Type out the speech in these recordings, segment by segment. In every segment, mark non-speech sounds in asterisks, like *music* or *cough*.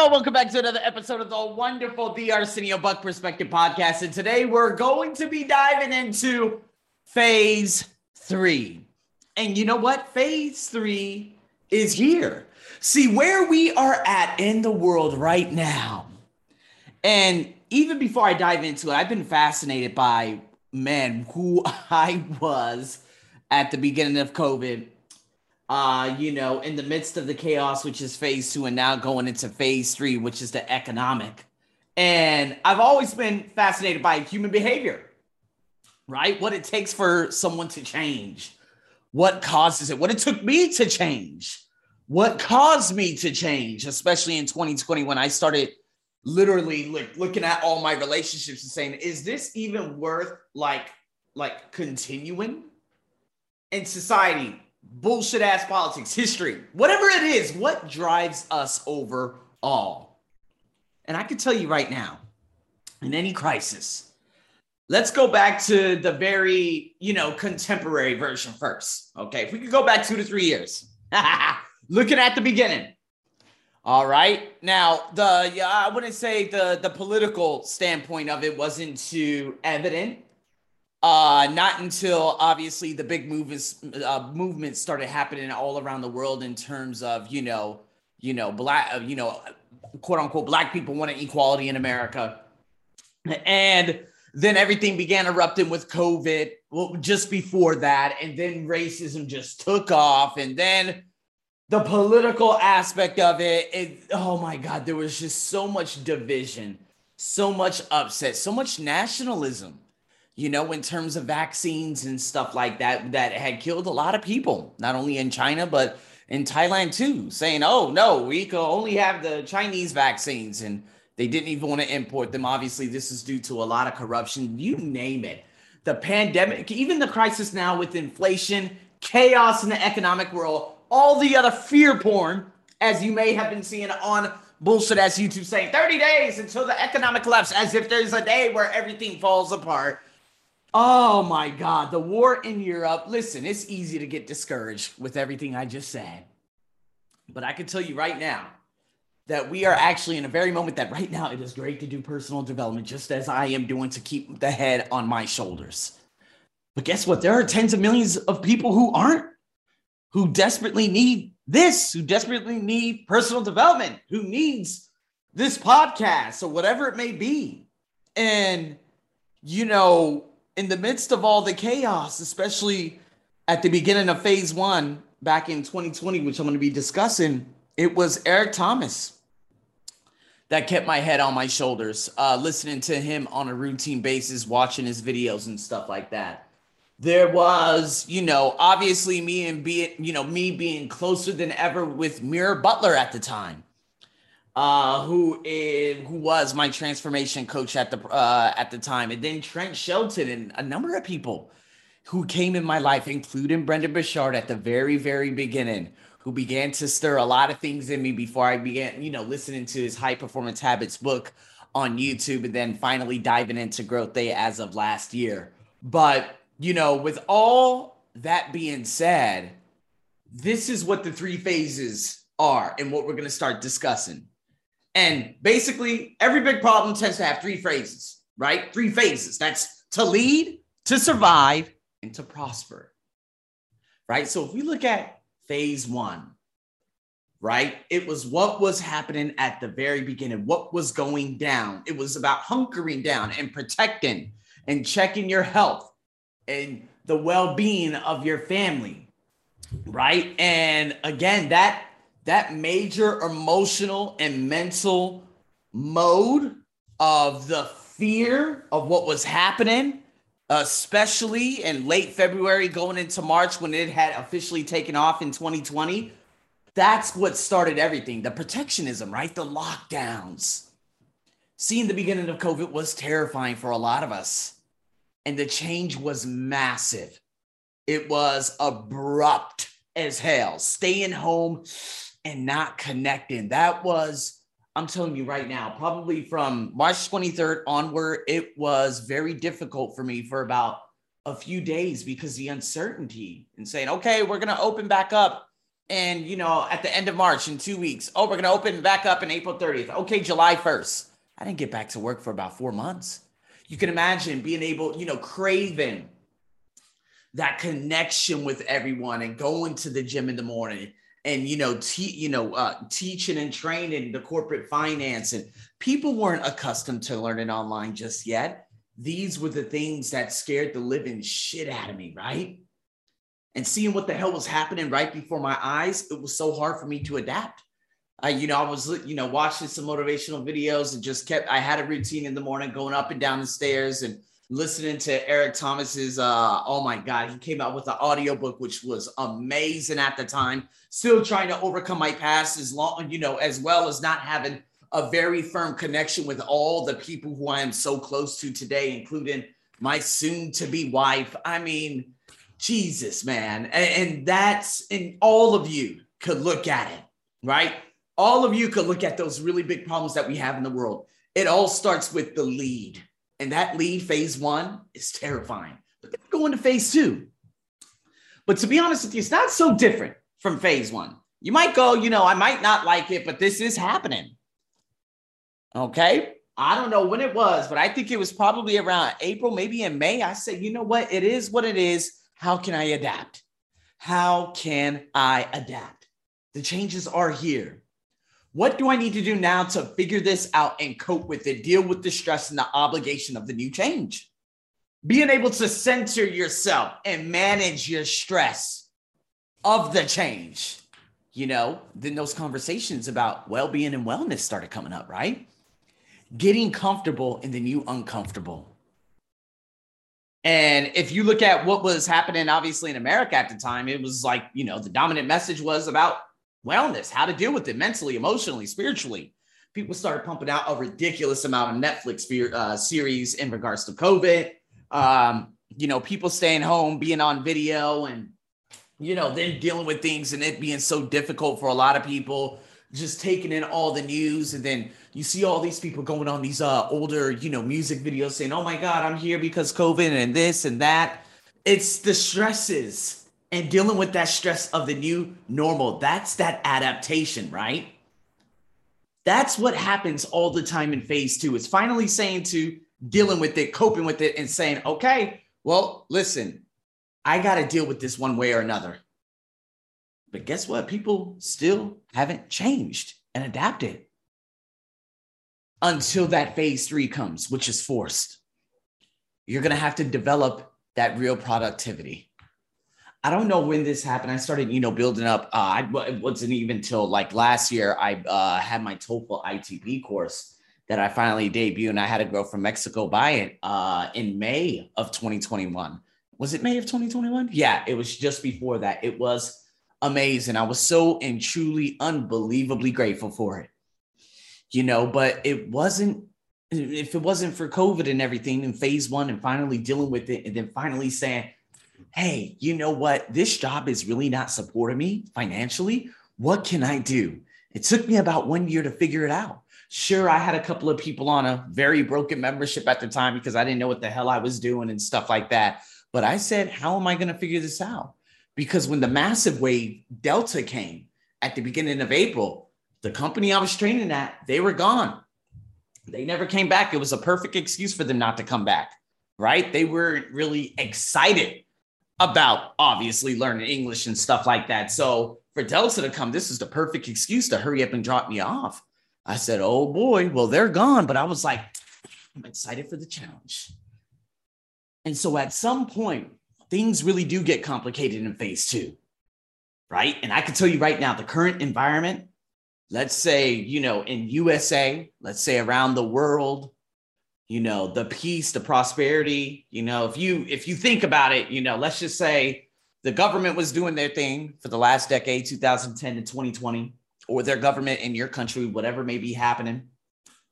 Hello, welcome back to another episode of the wonderful The Arsenio Buck Perspective Podcast. And today we're going to be diving into phase three. And you know what? Phase three is here. See where we are at in the world right now. And even before I dive into it, I've been fascinated by, man, who *laughs* I was at the beginning of COVID uh, you know, in the midst of the chaos, which is phase two, and now going into phase three, which is the economic. And I've always been fascinated by human behavior, right? What it takes for someone to change, what causes it, what it took me to change, what caused me to change, especially in 2020 when I started literally like looking at all my relationships and saying, is this even worth like like continuing in society? Bullshit ass politics, history, whatever it is, what drives us overall? And I can tell you right now, in any crisis, let's go back to the very, you know, contemporary version first. Okay. If we could go back two to three years, *laughs* looking at the beginning. All right. Now, the yeah, I wouldn't say the the political standpoint of it wasn't too evident uh, not until obviously the big movements uh, movements started happening all around the world in terms of you know you know black uh, you know quote unquote black people wanted equality in America, and then everything began erupting with COVID. Well, just before that, and then racism just took off, and then the political aspect of it, it oh my god, there was just so much division, so much upset, so much nationalism you know, in terms of vaccines and stuff like that, that had killed a lot of people, not only in China, but in Thailand too, saying, oh, no, we can only have the Chinese vaccines. And they didn't even want to import them. Obviously, this is due to a lot of corruption, you name it. The pandemic, even the crisis now with inflation, chaos in the economic world, all the other fear porn, as you may have been seeing on bullshit ass YouTube saying 30 days until the economic collapse, as if there's a day where everything falls apart. Oh my God, the war in Europe. Listen, it's easy to get discouraged with everything I just said. But I can tell you right now that we are actually in a very moment that right now it is great to do personal development, just as I am doing to keep the head on my shoulders. But guess what? There are tens of millions of people who aren't, who desperately need this, who desperately need personal development, who needs this podcast or whatever it may be. And, you know, in the midst of all the chaos, especially at the beginning of phase one back in 2020, which I'm going to be discussing, it was Eric Thomas that kept my head on my shoulders, uh, listening to him on a routine basis, watching his videos and stuff like that. There was, you know, obviously me and being, you know, me being closer than ever with Mira Butler at the time uh, who is, who was my transformation coach at the uh, at the time, and then Trent Shelton and a number of people who came in my life, including Brendon Burchard at the very very beginning, who began to stir a lot of things in me before I began, you know, listening to his High Performance Habits book on YouTube, and then finally diving into Growth Day as of last year. But you know, with all that being said, this is what the three phases are, and what we're going to start discussing. And basically, every big problem tends to have three phrases, right? Three phases. That's to lead, to survive, and to prosper, right? So if we look at phase one, right? It was what was happening at the very beginning, what was going down. It was about hunkering down and protecting and checking your health and the well being of your family, right? And again, that that major emotional and mental mode of the fear of what was happening, especially in late February going into March when it had officially taken off in 2020. That's what started everything the protectionism, right? The lockdowns. Seeing the beginning of COVID was terrifying for a lot of us. And the change was massive. It was abrupt as hell. Staying home, and not connecting. That was, I'm telling you right now, probably from March 23rd onward, it was very difficult for me for about a few days because the uncertainty and saying, okay, we're going to open back up and you know, at the end of March in two weeks, oh, we're gonna open back up in April 30th. Okay, July 1st. I didn't get back to work for about four months. You can imagine being able, you know, craving that connection with everyone and going to the gym in the morning and you know, te- you know, uh, teaching and training the corporate finance and people weren't accustomed to learning online just yet. These were the things that scared the living shit out of me, right? And seeing what the hell was happening right before my eyes, it was so hard for me to adapt. I, you know, I was, you know, watching some motivational videos and just kept, I had a routine in the morning going up and down the stairs and listening to Eric Thomas's uh oh my god, he came out with an audiobook which was amazing at the time. Still trying to overcome my past as long, you know, as well as not having a very firm connection with all the people who I am so close to today, including my soon to be wife. I mean, Jesus, man. And, and that's and all of you could look at it, right? All of you could look at those really big problems that we have in the world. It all starts with the lead and that lead phase one is terrifying. But then go into phase two. But to be honest with you, it's not so different from phase one. You might go, you know, I might not like it, but this is happening. Okay. I don't know when it was, but I think it was probably around April, maybe in May. I said, you know what? It is what it is. How can I adapt? How can I adapt? The changes are here. What do I need to do now to figure this out and cope with it, deal with the stress and the obligation of the new change? Being able to center yourself and manage your stress of the change. You know, then those conversations about well being and wellness started coming up, right? Getting comfortable in the new uncomfortable. And if you look at what was happening, obviously in America at the time, it was like, you know, the dominant message was about wellness, how to deal with it mentally, emotionally, spiritually. People started pumping out a ridiculous amount of Netflix uh, series in regards to COVID. Um, you know, people staying home, being on video, and you know, then dealing with things and it being so difficult for a lot of people. Just taking in all the news, and then you see all these people going on these uh, older, you know, music videos saying, "Oh my God, I'm here because COVID and this and that." It's the stresses and dealing with that stress of the new normal. That's that adaptation, right? That's what happens all the time in phase two. It's finally saying to dealing with it, coping with it, and saying, okay, well, listen, I got to deal with this one way or another. But guess what? People still haven't changed and adapted until that phase three comes, which is forced. You're going to have to develop that real productivity I don't know when this happened. I started, you know, building up. Uh, I, it wasn't even until like last year I uh, had my TOEFL ITP course that I finally debuted, and I had a girl from Mexico buy it uh, in May of 2021. Was it May of 2021? Yeah, it was just before that. It was amazing. I was so and truly unbelievably grateful for it. You know, but it wasn't if it wasn't for COVID and everything and phase one and finally dealing with it and then finally saying, hey, you know what? This job is really not supporting me financially. What can I do? It took me about one year to figure it out. Sure, I had a couple of people on a very broken membership at the time because I didn't know what the hell I was doing and stuff like that. But I said, how am I going to figure this out? Because when the massive wave Delta came at the beginning of April, the company I was training at, they were gone. They never came back. It was a perfect excuse for them not to come back, right? They weren't really excited about obviously learning English and stuff like that. So for Delta to come, this is the perfect excuse to hurry up and drop me off. I said, Oh boy, well, they're gone. But I was like, I'm excited for the challenge. And so at some point, things really do get complicated in phase two, right? And I can tell you right now, the current environment, let's say, you know, in USA, let's say around the world, you know the peace the prosperity you know if you if you think about it you know let's just say the government was doing their thing for the last decade 2010 to 2020 or their government in your country whatever may be happening.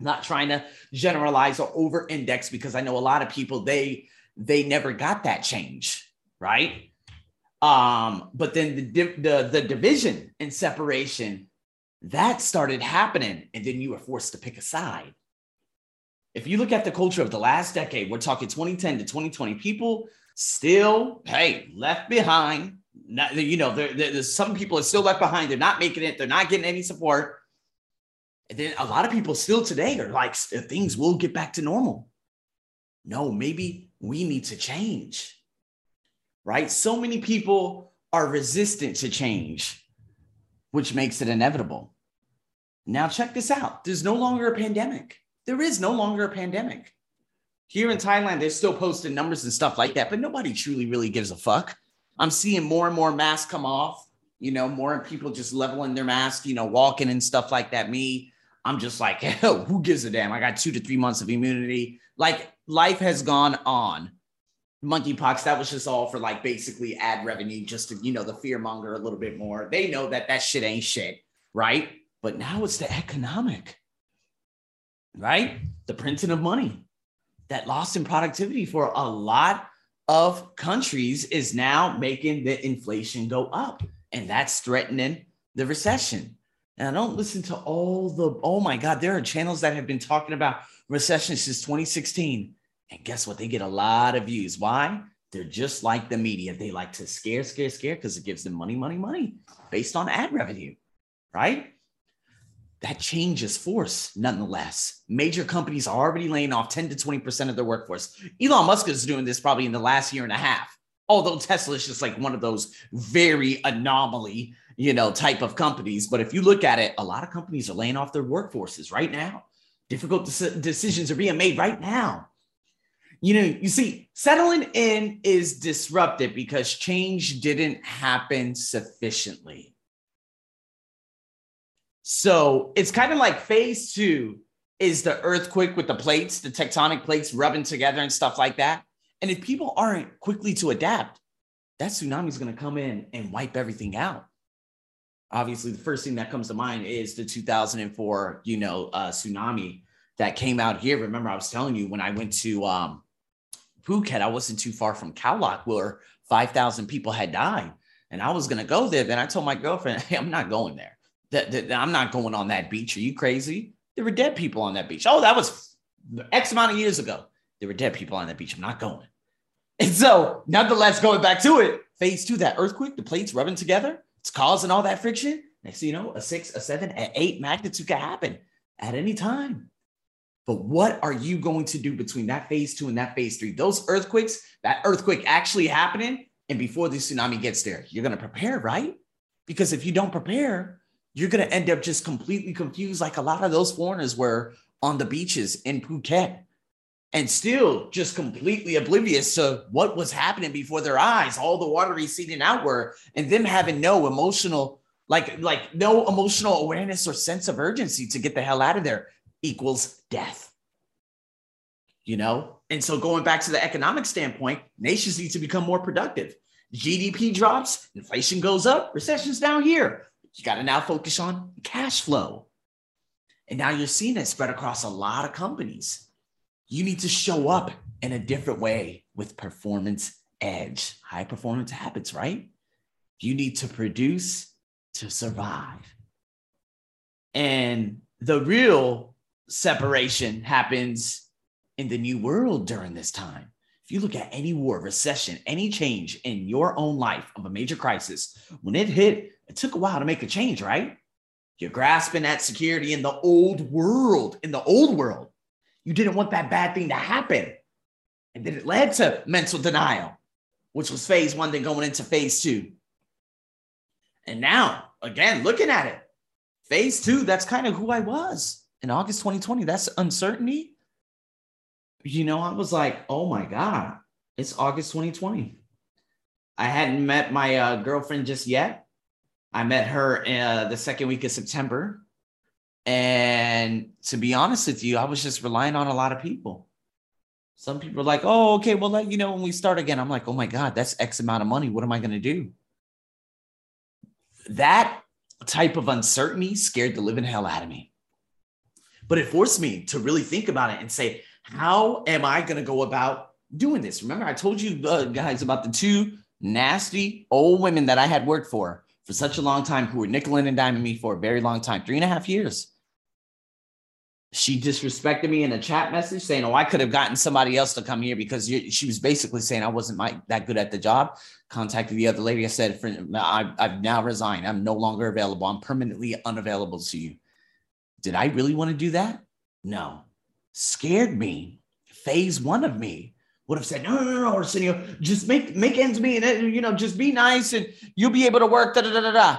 Not trying to generalize or over index because i know a lot of people they they never got that change right? Um but then the the the division and separation that started happening and then you were forced to pick a side if you look at the culture of the last decade, we're talking 2010 to 2020, people still, hey, left behind, Not, you know, there, there's some people are still left behind. They're not making it. They're not getting any support. And then a lot of people still today are like, things will get back to normal. No, maybe we need to change, right? So many people are resistant to change, which makes it inevitable. Now, check this out there's no longer a pandemic. There is no longer a pandemic. Here in Thailand, they're still posting numbers and stuff like that, but nobody truly really gives a fuck. I'm seeing more and more masks come off, you know, more people just leveling their mask, you know, walking and stuff like that. Me, I'm just like, *laughs* hell, who gives a damn? I got two to three months of immunity. Like life has gone on. Monkeypox, that was just all for like basically ad revenue, just to, you know, the fear monger a little bit more. They know that that shit ain't shit, right? But now it's the economic, right? The printing of money that lost in productivity for a lot of countries is now making the inflation go up. And that's threatening the recession. And I don't listen to all the, oh my God, there are channels that have been talking about recession since 2016. And guess what? They get a lot of views. Why? They're just like the media. They like to scare, scare, scare because it gives them money, money, money based on ad revenue, right? That changes force nonetheless. Major companies are already laying off 10 to 20% of their workforce. Elon Musk is doing this probably in the last year and a half. Although Tesla is just like one of those very anomaly, you know, type of companies. But if you look at it, a lot of companies are laying off their workforces right now. Difficult decisions are being made right now. You know, you see, settling in is disrupted because change didn't happen sufficiently. So it's kind of like phase two is the earthquake with the plates, the tectonic plates rubbing together and stuff like that. And if people aren't quickly to adapt, that tsunami is going to come in and wipe everything out. Obviously, the first thing that comes to mind is the 2004, you know, uh, tsunami that came out here. Remember, I was telling you when I went to um, Phuket, I wasn't too far from Khao where 5,000 people had died. And I was going to go there. Then I told my girlfriend, *laughs* hey, I'm not going there. That, that, I'm not going on that beach. Are you crazy? There were dead people on that beach. Oh, that was X amount of years ago. There were dead people on that beach. I'm not going. And so, nonetheless, going back to it, phase two, that earthquake, the plates rubbing together, it's causing all that friction. Next thing you know, a six, a seven, an eight magnitude can happen at any time. But what are you going to do between that phase two and that phase three? Those earthquakes, that earthquake actually happening, and before the tsunami gets there, you're going to prepare, right? Because if you don't prepare, you're going to end up just completely confused, like a lot of those foreigners were on the beaches in Phuket, and still just completely oblivious to what was happening before their eyes, all the water receding outward, and them having no emotional, like, like no emotional awareness or sense of urgency to get the hell out of there equals death. You know? And so going back to the economic standpoint, nations need to become more productive. GDP drops, inflation goes up, recession's down here. You got to now focus on cash flow. And now you're seeing it spread across a lot of companies. You need to show up in a different way with performance edge, high performance habits, right? You need to produce to survive. And the real separation happens in the new world during this time. If you look at any war, recession, any change in your own life of a major crisis, when it hit, it took a while to make a change, right? You're grasping that security in the old world, in the old world. You didn't want that bad thing to happen. And then it led to mental denial, which was phase one, then going into phase two. And now, again, looking at it, phase two, that's kind of who I was in August 2020, that's uncertainty. You know, I was like, oh my God, it's August 2020. I hadn't met my uh, girlfriend just yet. I met her uh, the second week of September. And to be honest with you, I was just relying on a lot of people. Some people are like, oh, okay, well, let you know when we start again. I'm like, oh my God, that's X amount of money. What am I going to do? That type of uncertainty scared the living hell out of me but it forced me to really think about it and say, how am I going to go about doing this? Remember, I told you uh, guys about the two nasty old women that I had worked for for such a long time who were nickel and diming me for a very long time three and a half years. she disrespected me in a chat message saying, "Oh, I could have gotten somebody else to come here because she was basically saying I wasn't my, that good at the job." Contacted the other lady. I said, I, "I've now resigned. I'm no longer available. I'm permanently unavailable to you." Did I really want to do that? No. Scared me. Phase one of me would have said, "No, no, no, Arsenio, just make make ends meet, and you know, just be nice, and you'll be able to work." Da da da da da.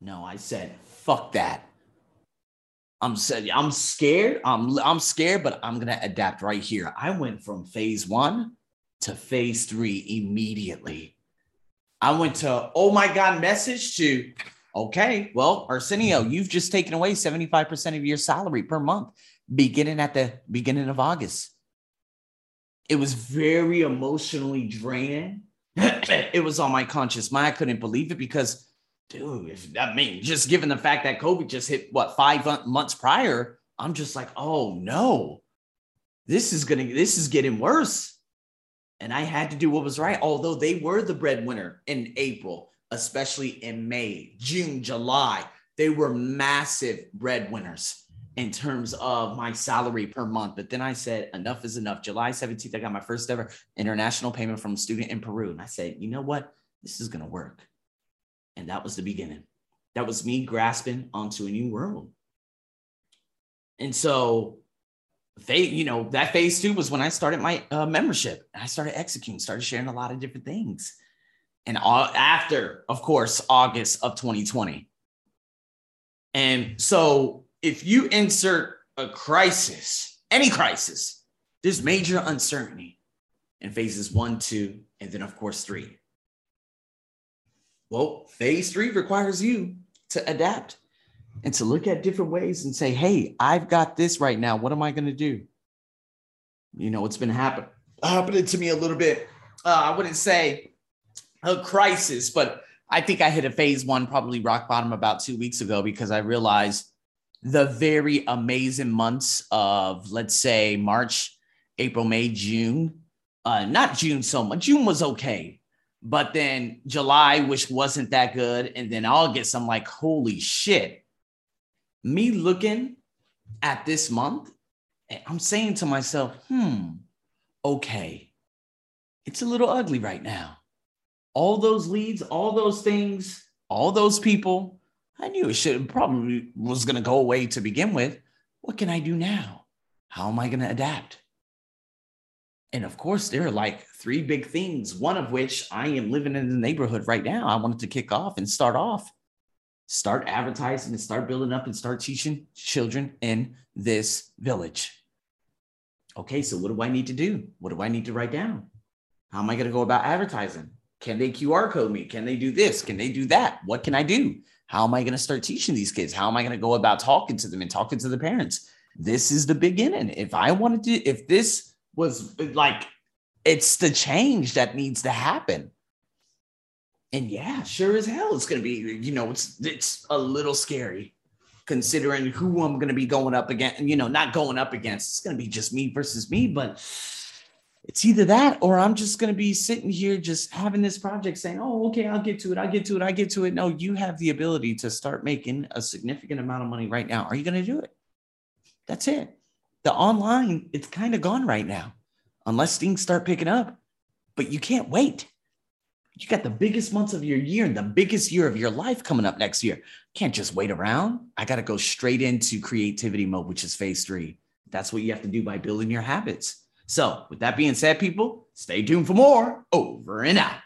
No, I said, "Fuck that." I'm said I'm scared. I'm I'm scared, but I'm gonna adapt right here. I went from phase one to phase three immediately. I went to oh my god message to okay, well, Arsenio, you've just taken away 75% of your salary per month beginning at the beginning of August. It was very emotionally draining. *clears throat* it was on my conscious mind. I couldn't believe it because dude, if, I mean, just given the fact that COVID just hit what five months prior, I'm just like, oh no, this is gonna, this is getting worse. And I had to do what was right, although they were the breadwinner in April, especially in May, June, July. They were massive breadwinners in terms of my salary per month. But then I said, enough is enough. July 17th, I got my first ever international payment from a student in Peru. And I said, you know what? This is going to work. And that was the beginning. That was me grasping onto a new world. And so they, you know, that phase two was when I started my uh, membership. I started executing, started sharing a lot of different things. And all, after, of course, August of 2020. And so if you insert a crisis, any crisis, there's major uncertainty in phases one, two, and then, of course, three. Well, phase three requires you to adapt and to look at different ways and say, hey, I've got this right now. What am I going to do? You know, it's been happen- happening to me a little bit. Uh, I wouldn't say a crisis, but I think I hit a phase one, probably rock bottom about two weeks ago because I realized the very amazing months of, let's say, March, April, May, June. Uh, not June so much. June was okay but then July, which wasn't that good. And then August, I'm like, holy shit. Me looking at this month, I'm saying to myself, hmm, okay, it's a little ugly right now. All those leads, all those things, all those people, I knew it should probably was going to go away to begin with. What can I do now? How am I going to adapt? And of course, there are like three big things, one of which I am living in the neighborhood right now. I wanted to kick off and start off, start advertising and start building up and start teaching children in this village. Okay, so what do I need to do? What do I need to write down? How am I going to go about advertising? Can they QR code me? Can they do this? Can they do that? What can I do? How am I going to start teaching these kids? How am I going to go about talking to them and talking to the parents? This is the beginning. If I wanted to, if this was like it's the change that needs to happen. And yeah, sure as hell, it's gonna be, you know, it's it's a little scary considering who I'm gonna be going up against, you know, not going up against. It's gonna be just me versus me, but it's either that or I'm just gonna be sitting here just having this project saying, Oh, okay, I'll get to it, I'll get to it, I get to it. No, you have the ability to start making a significant amount of money right now. Are you gonna do it? That's it the online, it's kind of gone right now, unless things start picking up. But you can't wait. You got the biggest months of your year and the biggest year of your life coming up next year. Can't just wait around. I got to go straight into creativity mode, which is phase three. That's what you have to do by building your habits. So, with that being said, people, stay tuned for more. Over and out.